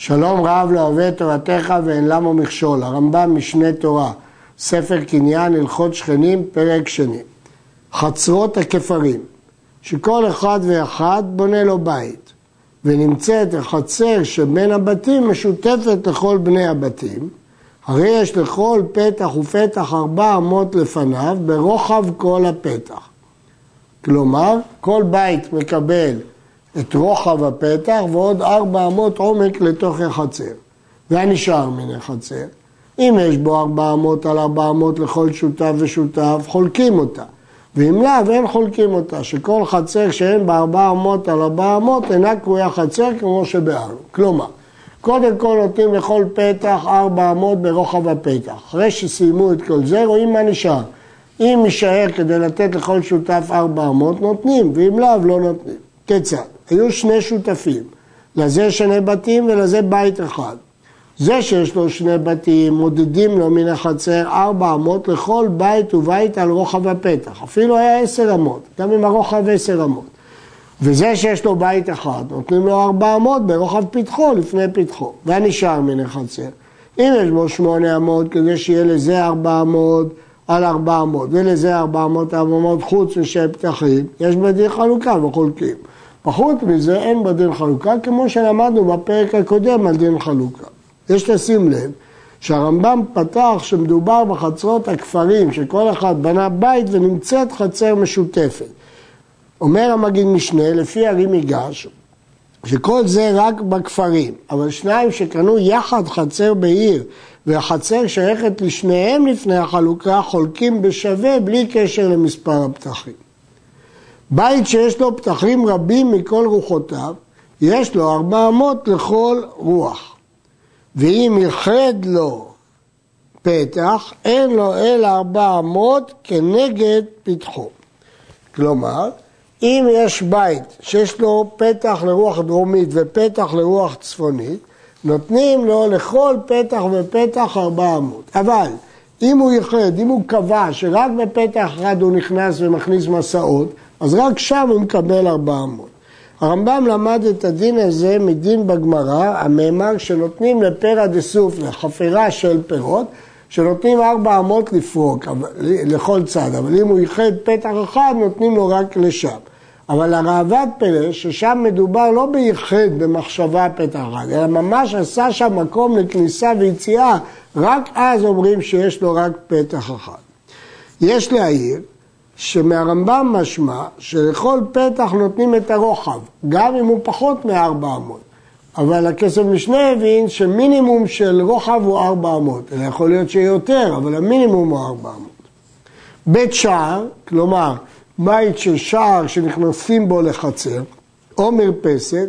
שלום רב לא אוהב תורתך ואין למו מכשול, הרמב"ם משנה תורה, ספר קניין, הלכות שכנים, פרק שני. חצרות הכפרים, שכל אחד ואחד בונה לו בית, ונמצאת החצר שבין הבתים משותפת לכל בני הבתים, הרי יש לכל פתח ופתח ארבע אמות לפניו ברוחב כל הפתח. כלומר, כל בית מקבל את רוחב הפתח ועוד ארבע אמות עומק לתוך החצר. והנשאר מן החצר. אם יש בו ארבע אמות על ארבע אמות לכל שותף ושותף, חולקים אותה. ואם לאו, אין חולקים אותה, שכל חצר שאין בה ארבע אמות על ארבע אמות אינה קרויה חצר כמו שביארנו. כלומר, קודם כל נותנים לכל פתח ארבע אמות ברוחב הפתח. אחרי שסיימו את כל זה, רואים מה נשאר. אם יישאר כדי לתת לכל שותף ארבע אמות, נותנים, ואם לאו, לא נותנים. כיצד? היו שני שותפים, לזה שני בתים ולזה בית אחד. זה שיש לו שני בתים, מודדים לו מן החצר ארבע אמות לכל בית ובית על רוחב הפתח. אפילו היה עשר אמות, גם עם הרוחב עשר אמות. וזה שיש לו בית אחד, נותנים לו ארבע אמות ברוחב פתחו לפני פתחו, והנשאר מן החצר. אם יש בו שמונה אמות, כדי שיהיה לזה ארבע אמות על ארבע אמות, ולזה ארבע אמות, ארבע אמות חוץ משל פתחים, יש בדין חלוקה וחולקים. פחות מזה אין בדין חלוקה, כמו שלמדנו בפרק הקודם על דין חלוקה. יש לשים לב שהרמב"ם פתח שמדובר בחצרות הכפרים, שכל אחד בנה בית ונמצאת חצר משותפת. אומר המגיד משנה, לפי הרי מיגש, שכל זה רק בכפרים, אבל שניים שקנו יחד חצר בעיר והחצר שייכת לשניהם לפני החלוקה, חולקים בשווה בלי קשר למספר הפתחים. בית שיש לו פתחים רבים מכל רוחותיו, יש לו ארבע אמות לכל רוח. ואם ייחד לו פתח, אין לו אלא ארבע אמות כנגד פתחו. כלומר, אם יש בית שיש לו פתח לרוח דרומית ופתח לרוח צפונית, נותנים לו לכל פתח ופתח ארבע אמות. אבל אם הוא ייחד, אם הוא קבע שרק בפתח אחד הוא נכנס ומכניס מסעות, אז רק שם הוא מקבל ארבע אמות. הרמב"ם למד את הדין הזה מדין בגמרא, המאמר שנותנים לפרא דסוף, לחפירה של פירות, שנותנים ארבע אמות לפרוק לכל צד, אבל אם הוא ייחד פתח אחד, נותנים לו רק לשם. אבל הראב"ד פלא, ששם מדובר לא בייחד במחשבה פתח אחד, אלא ממש עשה שם מקום לכניסה ויציאה, רק אז אומרים שיש לו רק פתח אחד. יש להעיר שמהרמב"ם משמע שלכל פתח נותנים את הרוחב, גם אם הוא פחות מארבע אמות. אבל הכסף משנה הבין שמינימום של רוחב הוא ארבע אמות, אלא יכול להיות שיותר, אבל המינימום הוא ארבע אמות. בית שער, כלומר בית של שער שנכנסים בו לחצר, או מרפסת,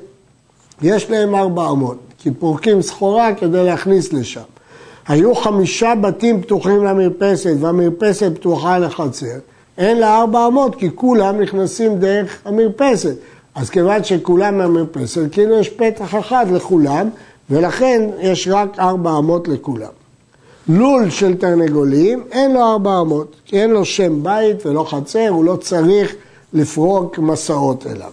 יש להם ארבע אמות, כי פורקים סחורה כדי להכניס לשם. היו חמישה בתים פתוחים למרפסת והמרפסת פתוחה לחצר, אין לה ארבע אמות כי כולם נכנסים דרך המרפסת. אז כיוון שכולם מהמרפסת, כאילו יש פתח אחד לכולם, ולכן יש רק ארבע אמות לכולם. לול של תרנגולים, אין לו ארבע אמות, כי אין לו שם בית ולא חצר, הוא לא צריך לפרוק מסעות אליו.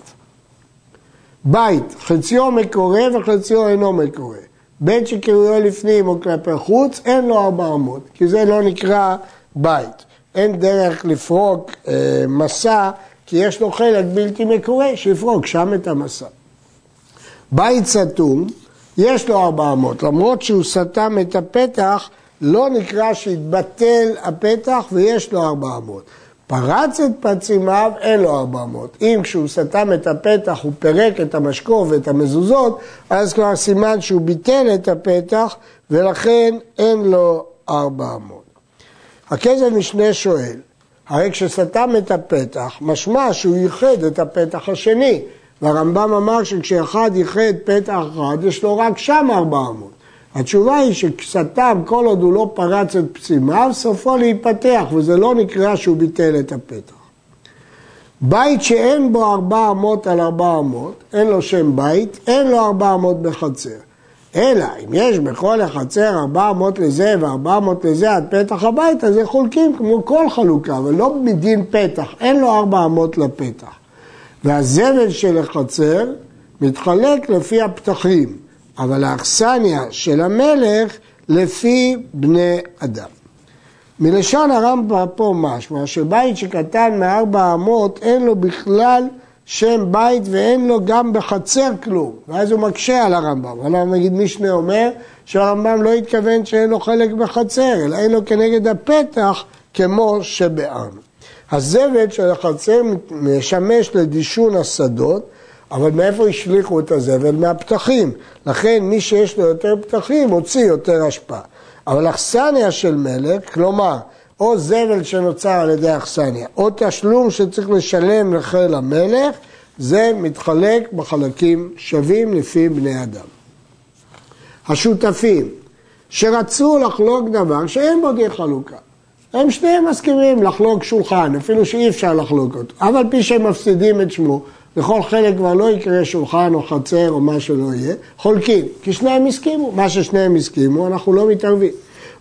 בית, חציו מקורה וחציו אינו מקורה. בית שקראו לפנים או כלפי חוץ, אין לו ארבע אמות, כי זה לא נקרא בית. אין דרך לפרוק אה, מסע, כי יש לו חלק בלתי מקורה, שיפרוק שם את המסע. בית סתום, יש לו ארבע אמות, למרות שהוא סתם את הפתח, לא נקרא שהתבטל הפתח ויש לו ארבע אמות. פרץ את פצימיו, אין לו ארבע אמות. אם כשהוא סתם את הפתח הוא פירק את המשקוף ואת המזוזות, אז כבר סימן שהוא ביטל את הפתח ולכן אין לו ארבע אמות. הכסף משנה שואל, הרי כשסתם את הפתח, משמע שהוא ייחד את הפתח השני. והרמב"ם אמר שכשאחד ייחד פתח אחד, יש לו רק שם ארבע אמות. התשובה היא שסתם, כל עוד הוא לא פרץ את פסימיו, סופו להיפתח, וזה לא נקרא שהוא ביטל את הפתח. בית שאין בו ארבע אמות על ארבע אמות, אין לו שם בית, אין לו ארבע אמות בחצר. אלא אם יש בכל החצר ארבע אמות לזה וארבע אמות לזה עד פתח הבית, אז זה חולקים כמו כל חלוקה, אבל לא מדין פתח, אין לו ארבע אמות לפתח. והזבל של החצר מתחלק לפי הפתחים. אבל האכסניה של המלך לפי בני אדם. מלשון הרמב"ם פה משמע שבית שקטן מארבע אמות אין לו בכלל שם בית ואין לו גם בחצר כלום, ואז הוא מקשה על הרמב"ם. הרמב"ם נגיד משנה אומר שהרמב"ם לא התכוון שאין לו חלק בחצר, אלא אין לו כנגד הפתח כמו שבארנו. הזבל של החצר משמש לדישון השדות, אבל מאיפה השליכו את הזבל? מהפתחים. לכן מי שיש לו יותר פתחים הוציא יותר השפעה. אבל אכסניה של מלך, כלומר, או זבל שנוצר על ידי אכסניה, או תשלום שצריך לשלם לחיל המלך, זה מתחלק בחלקים שווים לפי בני אדם. השותפים שרצו לחלוק דבר שאין בו דין חלוקה. הם שניהם מסכימים לחלוק שולחן, אפילו שאי אפשר לחלוק אותו. אף על פי שהם מפסידים את שמו, לכל חלק כבר לא יקרה שולחן או חצר או מה שלא יהיה, חולקים, כי שניהם הסכימו. מה ששניהם הסכימו, אנחנו לא מתערבים.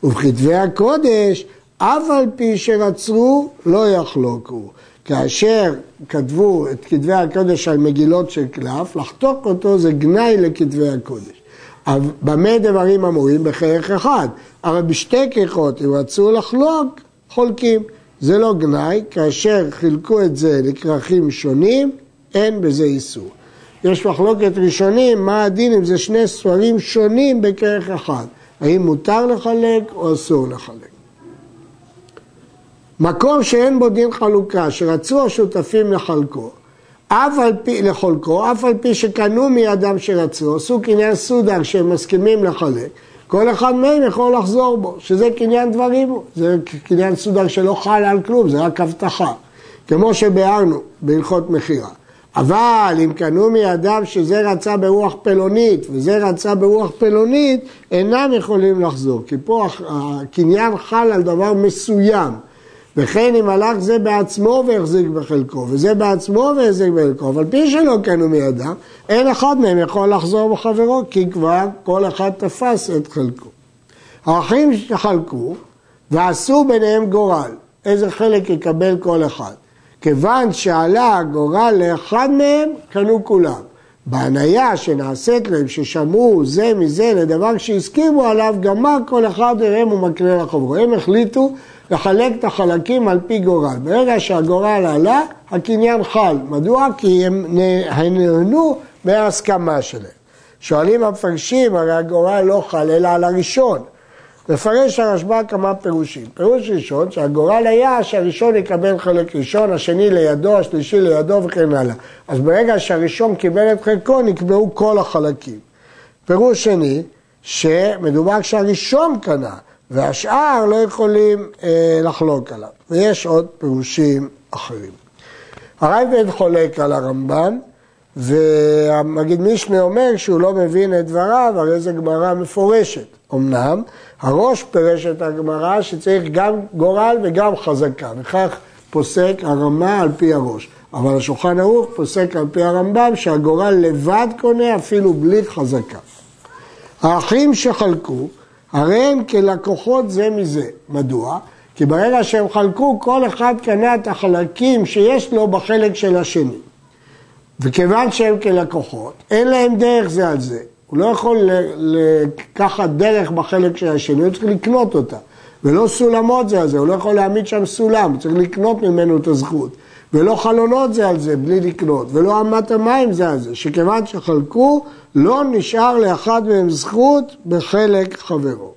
ובכתבי הקודש, אף על פי שרצו, לא יחלוקו. כאשר כתבו את כתבי הקודש על מגילות של קלף, לחתוק אותו זה גנאי לכתבי הקודש. במה דברים אמורים? בכרך אחד. אבל בשתי ככות, אם רצו לחלוק, חולקים. זה לא גנאי, כאשר חילקו את זה לכרכים שונים, אין בזה איסור. יש מחלוקת ראשונים, מה הדין אם זה שני ספרים שונים בכרך אחד. האם מותר לחלק או אסור לחלק. מקום שאין בו דין חלוקה, שרצו השותפים לחלקו, אף על פי, לחולקו, אף על פי שקנו מידם שרצו, עשו קניין סודר שהם מסכימים לחלק, כל אחד מהם יכול לחזור בו, שזה קניין דברים, זה קניין סודר שלא חל על כלום, זה רק הבטחה, כמו שביארנו בהלכות מכירה. אבל אם קנו מידם שזה רצה ברוח פלונית וזה רצה ברוח פלונית, אינם יכולים לחזור, כי פה הקניין חל על דבר מסוים. וכן אם הלך זה בעצמו והחזיק בחלקו, וזה בעצמו והחזיק בחלקו, אבל פי שלא קנו מידם, אין אחד מהם יכול לחזור בחברו, כי כבר כל אחד תפס את חלקו. האחים שחלקו ועשו ביניהם גורל, איזה חלק יקבל כל אחד. כיוון שעלה הגורל לאחד מהם, קנו כולם. בהניה שנעשית להם, ששמעו זה מזה לדבר שהסכימו עליו, גמר כל אחד מהם ומקנה לחברו. הם החליטו לחלק את החלקים על פי גורל. ברגע שהגורל עלה, הקניין חל. מדוע? כי הם נהנו מההסכמה שלהם. שואלים המפרשים, הרי הגורל לא חל אלא על הראשון. מפרש הרשב"א כמה פירושים. פירוש ראשון, שהגורל היה שהראשון יקבל חלק ראשון, השני לידו, השלישי לידו וכן הלאה. אז ברגע שהראשון קיבל את חלקו, נקבעו כל החלקים. פירוש שני, שמדובר כשהראשון קנה, והשאר לא יכולים אה, לחלוק עליו. ויש עוד פירושים אחרים. הרייבד חולק על הרמב"ם, והמגיד משנה אומר שהוא לא מבין את דבריו, הרי זו גמרא מפורשת. אמנם, הראש פירש את הגמרא שצריך גם גורל וגם חזקה, וכך פוסק הרמה על פי הראש. אבל השולחן ערוך פוסק על פי הרמב"ם שהגורל לבד קונה אפילו בלי חזקה. האחים שחלקו, הרי הם כלקוחות זה מזה. מדוע? כי ברגע שהם חלקו, כל אחד קנה את החלקים שיש לו בחלק של השני. וכיוון שהם כלקוחות, אין להם דרך זה על זה. הוא לא יכול לקחת דרך בחלק של השני, הוא צריך לקנות אותה. ולא סולמות זה על זה, הוא לא יכול להעמיד שם סולם, הוא צריך לקנות ממנו את הזכות. ולא חלונות זה על זה, בלי לקנות, ולא אמת המים זה על זה, שכיוון שחלקו, לא נשאר לאחד מהם זכות בחלק חברו.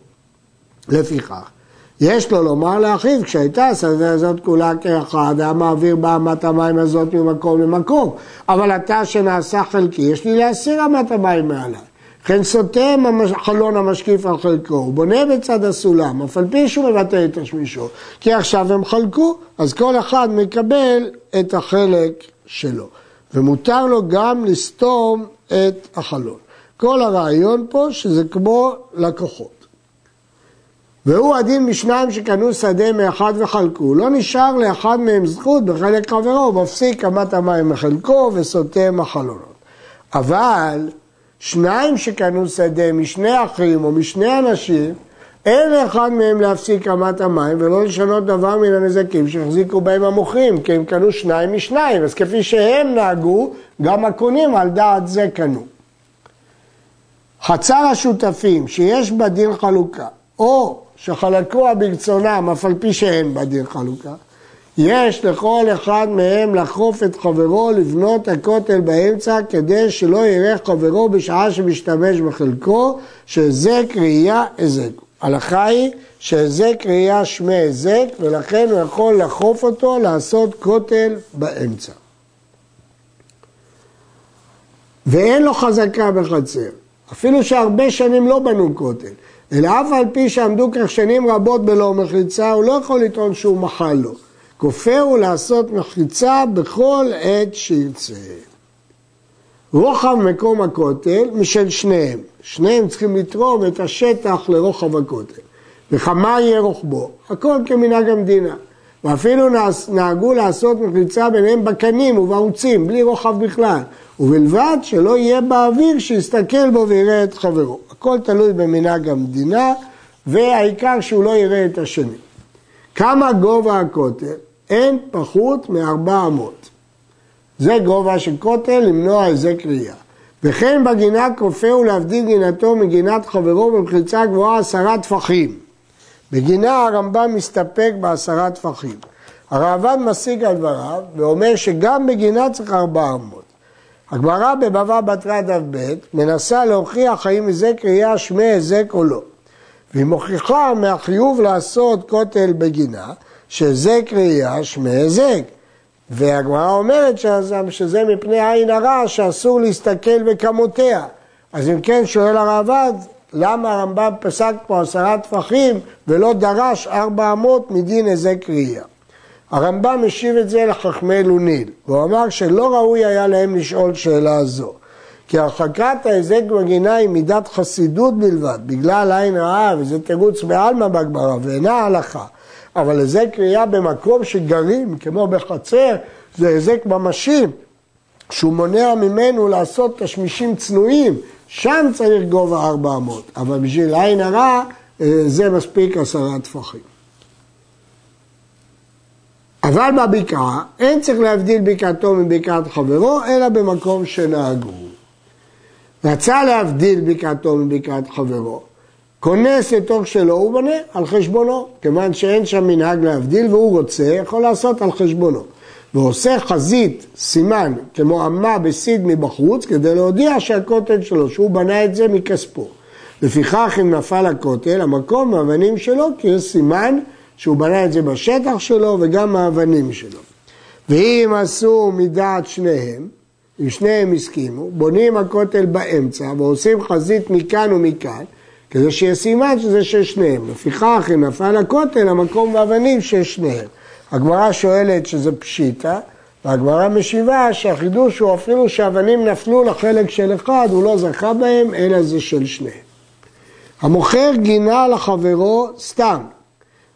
לפיכך, יש לו לומר לאחיו, כשהייתה השדה הזאת כולה כאחד, היה מעביר באמת המים הזאת ממקום למקום. אבל אתה שנעשה חלקי, יש לי להסיר אמת המים מעליי. כן סותם חלון המשקיף על חלקו, הוא בונה בצד הסולם, אף על פי שהוא מבטא את השמישו, כי עכשיו הם חלקו, אז כל אחד מקבל את החלק שלו. ומותר לו גם לסתום את החלון. כל הרעיון פה שזה כמו לקוחות. והוא הדין משניים שקנו שדה מאחד וחלקו, לא נשאר לאחד מהם זכות בחלק חברו, הוא מפסיק אמת המים מחלקו וסותם החלונות. אבל שניים שקנו שדה משני אחים או משני אנשים, אין לאחד מהם להפסיק אמת המים ולא לשנות דבר מן הנזקים שהחזיקו בהם המוכרים, כי הם קנו שניים משניים, אז כפי שהם נהגו, גם הקונים על דעת זה קנו. חצר השותפים שיש בה דין חלוקה, או שחלקוה ברצונם, אף על פי שאין בה דין חלוקה, יש לכל אחד מהם לחוף את חברו לבנות הכותל באמצע כדי שלא יראה חברו בשעה שמשתמש בחלקו, שהזק ראייה הזק. ההלכה היא שהזק ראייה שמי הזק ולכן הוא יכול לחוף אותו לעשות כותל באמצע. ואין לו חזקה בחצר, אפילו שהרבה שנים לא בנו כותל, אלא אף על פי שעמדו כך שנים רבות בלא מחיצה, הוא לא יכול לטעון שהוא מחל לו. כופר הוא לעשות מחיצה בכל עת שירצה. רוחב מקום הכותל משל שניהם. שניהם צריכים לתרום את השטח לרוחב הכותל. וכמה יהיה רוחבו? הכל כמנהג המדינה. ואפילו נהגו לעשות מחיצה ביניהם בקנים ובערוצים, בלי רוחב בכלל. ובלבד שלא יהיה באוויר שיסתכל בו ויראה את חברו. הכל תלוי במנהג המדינה, והעיקר שהוא לא יראה את השני. כמה גובה הכותל? אין פחות מארבע אמות. זה גובה של כותל למנוע היזק ראייה. וכן בגינה כופה להבדיל גינתו מגינת חברו במחיצה גבוהה עשרה טפחים. בגינה הרמב"ם מסתפק בעשרה טפחים. הראב"ד משיג על דבריו ואומר שגם בגינה צריך ארבע אמות. הגמרא בבבא בתרא דף ב' מנסה להוכיח האם היזק ראייה שמי היזק או לא. והיא מוכיחה מהחיוב לעשות כותל בגינה, שהיזק ראייה שמי היזק. והגמרא אומרת שזה מפני עין הרע שאסור להסתכל בכמותיה. אז אם כן שואל הרעב"ד, למה הרמב"ם פסק פה עשרה טפחים ולא דרש ארבע אמות מדין היזק ראייה? הרמב"ם השיב את זה לחכמי לוניל, והוא אמר שלא ראוי היה להם לשאול שאלה זו. כי הרחקת ההיזק בגינה היא מידת חסידות בלבד, בגלל עין רעה, וזה תירוץ בעלמא בגמרא, ואינה הלכה. אבל היזק ראייה במקום שגרים, כמו בחצר, זה היזק ממשי, שהוא מונע ממנו לעשות תשמישים צנועים, שם צריך גובה 400, אבל בשביל עין הרע אה, זה מספיק עשרה טפחים. אבל בבקעה אין צריך להבדיל בקעתו מבקעת חברו, אלא במקום שנהגו. רצה להבדיל בקעתו מבקעת חברו, כונס לתוך שלו ובונה על חשבונו, כיוון שאין שם מנהג להבדיל והוא רוצה, יכול לעשות על חשבונו. ועושה חזית, סימן, כמו אמה בסיד מבחוץ, כדי להודיע שהכותל שלו, שהוא בנה את זה מכספו. לפיכך אם נפל הכותל, המקום מהאבנים שלו, כי יש סימן שהוא בנה את זה בשטח שלו וגם מהאבנים שלו. ואם עשו מדעת שניהם, אם שניהם הסכימו, בונים הכותל באמצע ועושים חזית מכאן ומכאן, כדי שיהיה סימן שזה של שניהם. לפיכך, אם נפל הכותל, המקום באבנים של שניהם. הגמרא שואלת שזה פשיטא, והגמרא משיבה שהחידוש הוא אפילו שהאבנים נפלו לחלק של אחד, הוא לא זכה בהם, אלא זה של שניהם. המוכר גינה לחברו סתם,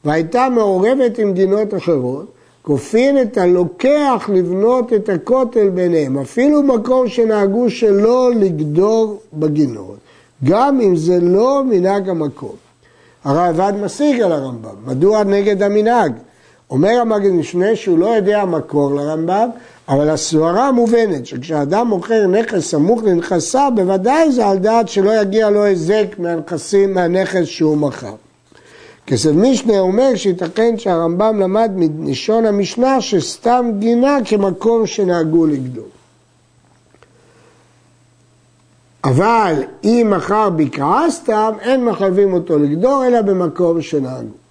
והייתה מעורבת עם גינות אחרות, כופין את הלוקח לבנות את הכותל ביניהם, אפילו מקום שנהגו שלא לגדור בגינות, גם אם זה לא מנהג המקום. הרעב"ד משיג על הרמב"ם, מדוע נגד המנהג? אומר המגד משנה שהוא לא יודע מקור לרמב"ם, אבל הסברה מובנת, שכשאדם מוכר נכס סמוך לנכסיו, בוודאי זה על דעת שלא יגיע לו היזק מהנכסים, מהנכס שהוא מכר. כסף משנה אומר שייתכן שהרמב"ם למד מלשון המשנה שסתם גינה כמקום שנהגו לגדול. אבל אם מכר בקעה סתם, אין מחייבים אותו לגדור, אלא במקום שנהגו.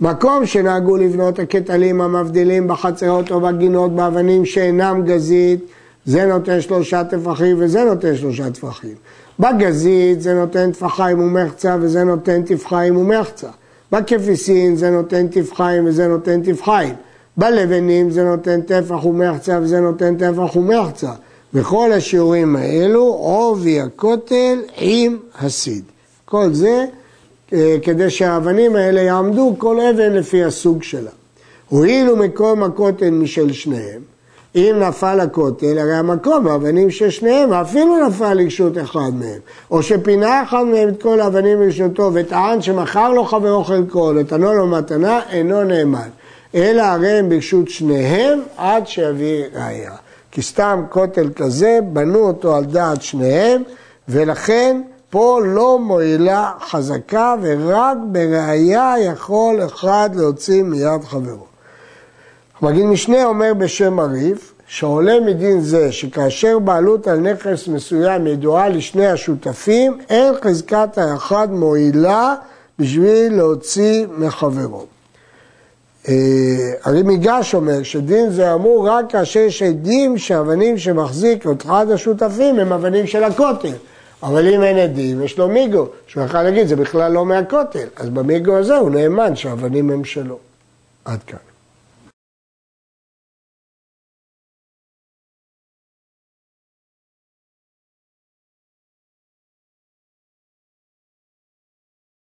מקום שנהגו לבנות הקטלים המבדילים בחצרות או בגינות באבנים שאינם גזית, זה נותן שלושה טפחים וזה נותן שלושה טפחים. בגזית זה נותן טפחיים ומחצה וזה נותן טפחיים ומחצה. בכפיסין זה נותן טפחיים וזה נותן טפחיים. בלבנים זה נותן טפח ומחצה וזה נותן טפח ומחצה. בכל השיעורים האלו עובי הכותל עם הסיד. כל זה אה, כדי שהאבנים האלה יעמדו כל אבן לפי הסוג שלה. הואילו מקום הכותל משל שניהם, אם נפל הכותל, הרי המקום האבנים של שניהם, אפילו נפל לרשות אחד מהם, או שפינה אחד מהם את כל האבנים לרשותו וטען שמכר לו חברו חלקו, נתנו לו מתנה, אינו נאמן. אלא הרי הם ברשות שניהם עד שיביא ראייה. כי סתם כותל כזה, בנו אותו על דעת שניהם, ולכן פה לא מועילה חזקה ורק בראייה יכול אחד להוציא מיד חברו. מגיד משנה אומר בשם הריף, שעולה מדין זה שכאשר בעלות על נכס מסוים ידועה לשני השותפים, אין חזקת האחד מועילה בשביל להוציא מחברו. אה, הרי מיגש אומר שדין זה אמור רק כאשר יש עדים שאבנים שמחזיק את אחד השותפים הם אבנים של הכותל. אבל אם אין עדים, יש לו מיגו, שהוא יכול להגיד, זה בכלל לא מהכותל. אז במיגו הזה הוא נאמן שהאבנים הם שלו. עד כאן.